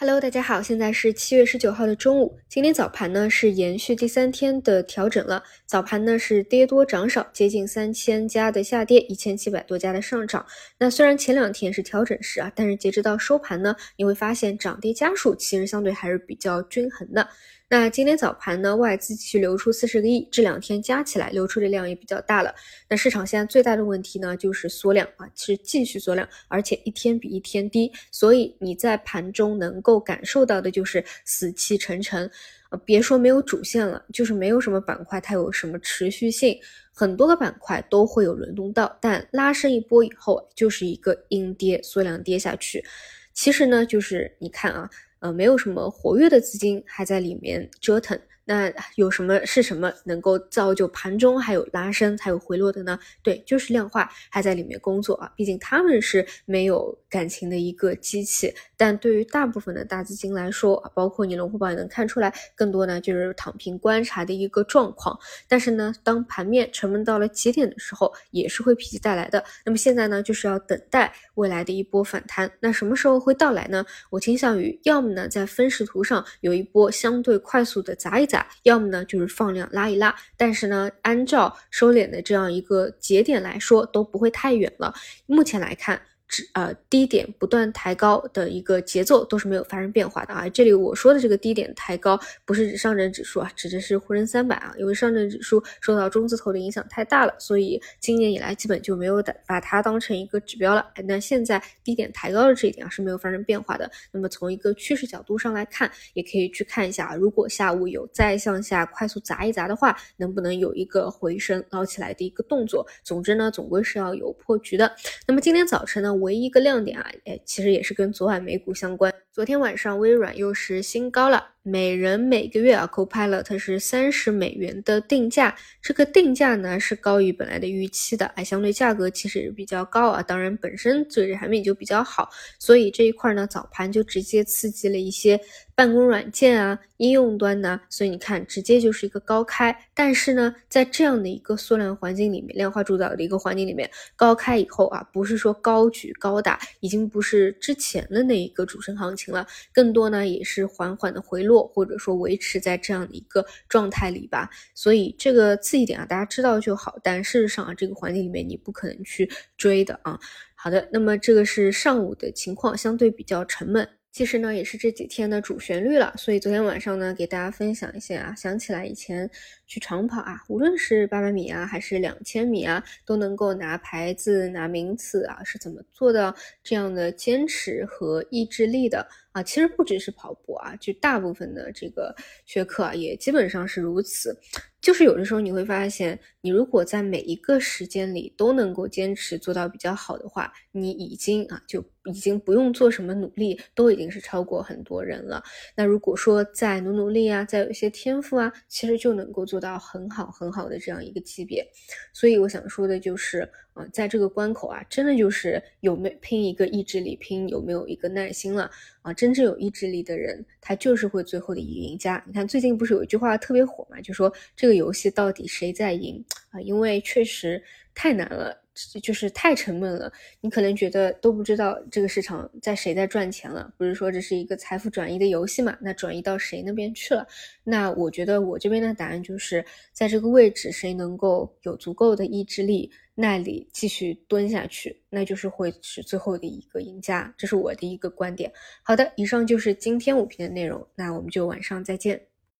Hello，大家好，现在是七月十九号的中午。今天早盘呢是延续第三天的调整了，早盘呢是跌多涨少，接近三千家的下跌，一千七百多家的上涨。那虽然前两天是调整时啊，但是截止到收盘呢，你会发现涨跌家数其实相对还是比较均衡的。那今天早盘呢，外资继续流出四十个亿，这两天加起来流出的量也比较大了。那市场现在最大的问题呢，就是缩量啊，是继续缩量，而且一天比一天低。所以你在盘中能够感受到的就是死气沉沉啊，别说没有主线了，就是没有什么板块它有什么持续性，很多个板块都会有轮动到，但拉升一波以后就是一个阴跌，缩量跌下去。其实呢，就是你看啊。呃，没有什么活跃的资金还在里面折腾。那有什么是什么能够造就盘中还有拉升还有回落的呢？对，就是量化还在里面工作啊。毕竟他们是没有感情的一个机器，但对于大部分的大资金来说，包括你龙虎榜也能看出来，更多呢就是躺平观察的一个状况。但是呢，当盘面沉闷到了极点的时候，也是会否极带来的。那么现在呢，就是要等待未来的一波反弹。那什么时候会到来呢？我倾向于要么呢在分时图上有一波相对快速的砸一砸。要么呢就是放量拉一拉，但是呢，按照收敛的这样一个节点来说，都不会太远了。目前来看。指呃低点不断抬高的一个节奏都是没有发生变化的啊。这里我说的这个低点抬高不是指上证指数啊，指的是沪深三百啊。因为上证指数受到中字头的影响太大了，所以今年以来基本就没有的把它当成一个指标了。那现在低点抬高的这一点啊是没有发生变化的。那么从一个趋势角度上来看，也可以去看一下啊，如果下午有再向下快速砸一砸的话，能不能有一个回升捞起来的一个动作？总之呢，总归是要有破局的。那么今天早晨呢？唯一一个亮点啊，哎，其实也是跟昨晚美股相关。昨天晚上微软又是新高了。每人每个月啊，Copilot 是三十美元的定价，这个定价呢是高于本来的预期的，哎，相对价格其实也比较高啊。当然，本身这个产品就比较好，所以这一块呢，早盘就直接刺激了一些办公软件啊、应用端呢，所以你看，直接就是一个高开。但是呢，在这样的一个缩量环境里面，量化主导的一个环境里面，高开以后啊，不是说高举高打，已经不是之前的那一个主升行情了，更多呢也是缓缓的回落。或者说维持在这样的一个状态里吧，所以这个次一点啊，大家知道就好。但事实上啊，这个环境里面你不可能去追的啊。好的，那么这个是上午的情况，相对比较沉闷。其实呢，也是这几天的主旋律了。所以昨天晚上呢，给大家分享一些啊，想起来以前去长跑啊，无论是八百米啊，还是两千米啊，都能够拿牌子、拿名次啊，是怎么做到这样的坚持和意志力的。啊，其实不只是跑步啊，就大部分的这个学科啊，也基本上是如此。就是有的时候你会发现，你如果在每一个时间里都能够坚持做到比较好的话，你已经啊就已经不用做什么努力，都已经是超过很多人了。那如果说再努努力啊，再有一些天赋啊，其实就能够做到很好很好的这样一个级别。所以我想说的就是。在这个关口啊，真的就是有没拼一个意志力，拼有没有一个耐心了啊！真正有意志力的人，他就是会最后的一个赢家。你看最近不是有一句话特别火嘛，就说这个游戏到底谁在赢啊？因为确实太难了。就是太沉闷了，你可能觉得都不知道这个市场在谁在赚钱了。不是说这是一个财富转移的游戏嘛？那转移到谁那边去了？那我觉得我这边的答案就是在这个位置，谁能够有足够的意志力、耐力继续蹲下去，那就是会是最后的一个赢家。这是我的一个观点。好的，以上就是今天五评的内容，那我们就晚上再见。